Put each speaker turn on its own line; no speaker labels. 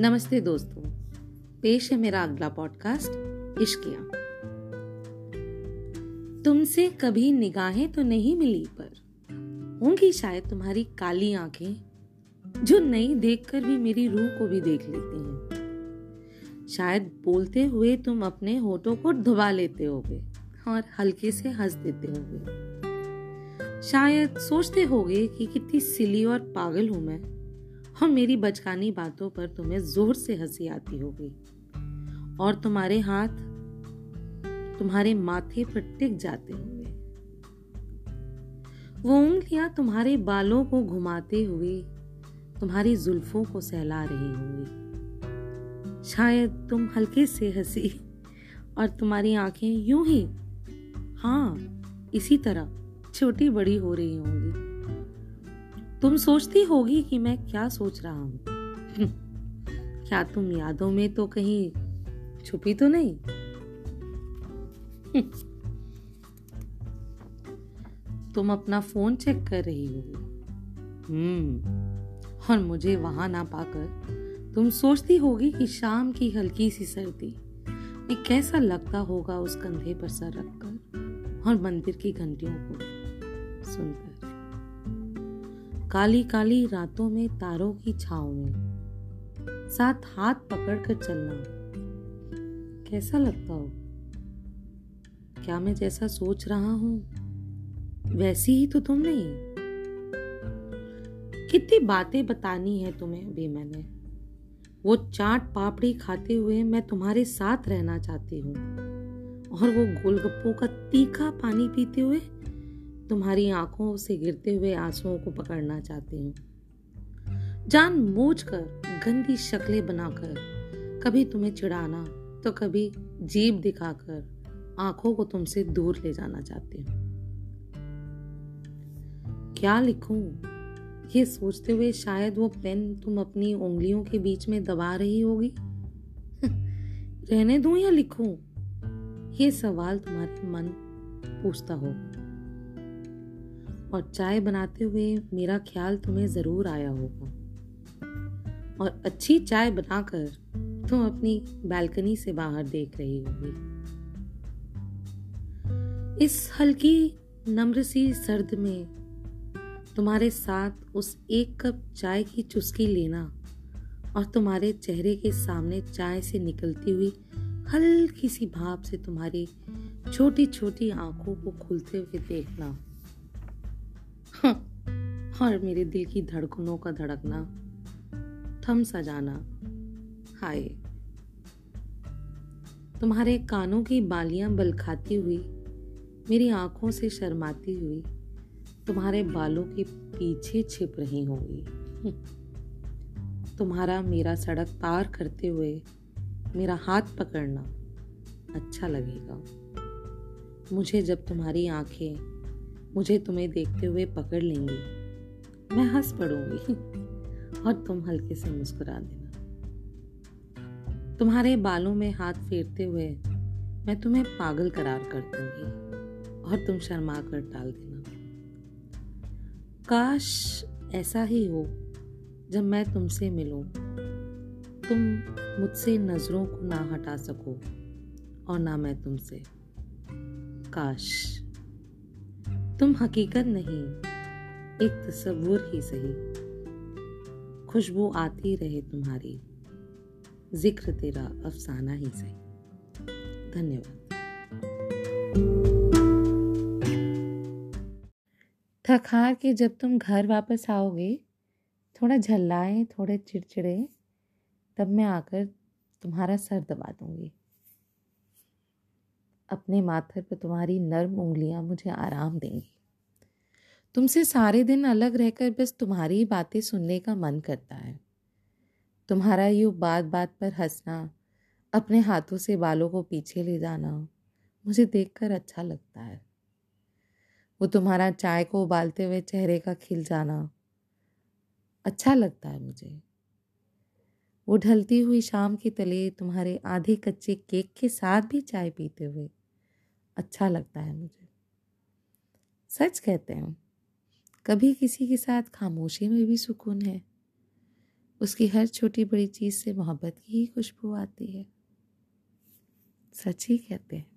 नमस्ते दोस्तों, पेश है मेरा अगला पॉडकास्ट इश्किया। तुमसे कभी निगाहें तो नहीं मिली पर, होंगी शायद तुम्हारी काली आँखें, जो नहीं देखकर भी मेरी रूह को भी देख लेती हैं। शायद बोलते हुए तुम अपने होठों को धुबा लेते होगे और हल्के से हंस देते होगे। शायद सोचते होगे कि कितनी सिली और पागल हूँ मैं और मेरी बचकानी बातों पर तुम्हें ज़ोर से हँसी आती होगी। और तुम्हारे हाथ, तुम्हारे माथे पर टिक जाते होंगे। वो उंगलियाँ तुम्हारे बालों को घुमाते हुए, तुम्हारी जुल्फों को सहला रही होंगी। शायद तुम हल्के से हँसी और तुम्हारी आँखें यूँ ही हाँ इसी तरह, छोटी बड़ी हो रही होंगी। तुम सोचती होगी कि मैं क्या सोच रहा हूँ। क्या तुम यादों में तो कहीं छुपी तो नहीं? तुम अपना फ़ोन चेक कर रही होगी हम्म और मुझे वहाँ ना पाकर तुम सोचती होगी कि शाम की हल्की सी सर्दी में कैसा लगता होगा उस कंधे पर सर रखकर और मंदिर की घंटियों को सुनकर। काली काली रातों में तारों की छाव में। साथ हाथ पकड़कर चलना। कैसा लगता हो? क्या मैं जैसा सोच रहा हूँ? वैसी ही तो तुम नहीं। कितनी बातें बतानी है तुम्हें अभी मैंने। वो चाट पापड़ी खाते हुए मैं तुम्हारे साथ रहना चाहती हूँ। और वो गोलगप्पों का तीखा पानी पीते हुए तुम्हारी आँखों से गिरते हुए आंसुओं को पकड़ना चाहती हूँ। जान बूझ कर गंदी शक्लें बनाकर, कभी तुम्हें चिढ़ाना तो कभी जीप दिखाकर आँखों को तुमसे दूर ले जाना चाहती हूँ। क्या लिखूं? ये सोचते हुए शायद वो पेन तुम अपनी उंगलियों के बीच में दबा रही होगी। रहने दूँ या लिखूं? ये सवाल तुम्हारे मन पूछता होगा और चाय बनाते हुए मेरा ख्याल तुम्हें ज़रूर आया होगा। और अच्छी चाय बनाकर तुम अपनी बालकनी से बाहर देख रही होगी। इस हल्की, नम्र सी सर्द में तुम्हारे साथ उस एक कप चाय की चुस्की लेना और तुम्हारे चेहरे के सामने चाय से निकलती हुई हल्की सी भाप से तुम्हारी छोटी छोटी आँखों को खुलते हुए देखना। और मेरे दिल की धड़कनों का धड़कना, थम सा जाना हाय। तुम्हारे कानों की बालियाँ बल खाती हुई, मेरी आँखों से शर्माती हुई, तुम्हारे बालों के पीछे छिप रही होंगी। तुम्हारा मेरा सड़क पार करते हुए, मेरा हाथ पकड़ना अच्छा लगेगा। मुझे जब तुम्हारी आँखें मुझे तुम्हें देखते हुए पकड़ लेंगी। मैं हंस पड़ूँगी और तुम हल्के से मुस्कुरा देना। तुम्हारे बालों में हाथ फेरते हुए मैं तुम्हें पागल करार कर दूँगी और तुम शर्मा कर टाल देना। काश ऐसा ही हो जब मैं तुमसे मिलूं। तुम मुझसे नज़रों को ना हटा सको और ना मैं तुमसे। काश। तुम हकीकत नहीं, एक तस्वुर ही सही। खुशबू आती रहे तुम्हारी, ज़िक्र तेरा अफसाना ही सही। धन्यवाद। थक के जब तुम घर वापस आओगे, थोड़ा झल्लाए, थोड़े चिड़चिड़े, तब मैं आकर तुम्हारा सर दबा दूँगी। अपने माथे पर तुम्हारी नर्म उंगलियाँ मुझे आराम देंगी। तुमसे सारे दिन अलग रहकर बस तुम्हारी बातें सुनने का मन करता है। तुम्हारा यूँ बात बात पर हंसना, अपने हाथों से बालों को पीछे ले जाना, मुझे देखकर अच्छा लगता है। वो तुम्हारा चाय को उबालते हुए चेहरे का खिल जाना अच्छा लगता है मुझे। वो ढलती हुई शाम के तले तुम्हारे आधे कच्चे केक के साथ भी चाय पीते हुए अच्छा लगता है मुझे। सच कहते हैं कभी किसी के साथ खामोशी में भी सुकून है। उसकी हर छोटी बड़ी चीज़ से मोहब्बत की ही खुशबू आती है। सच ही कहते हैं।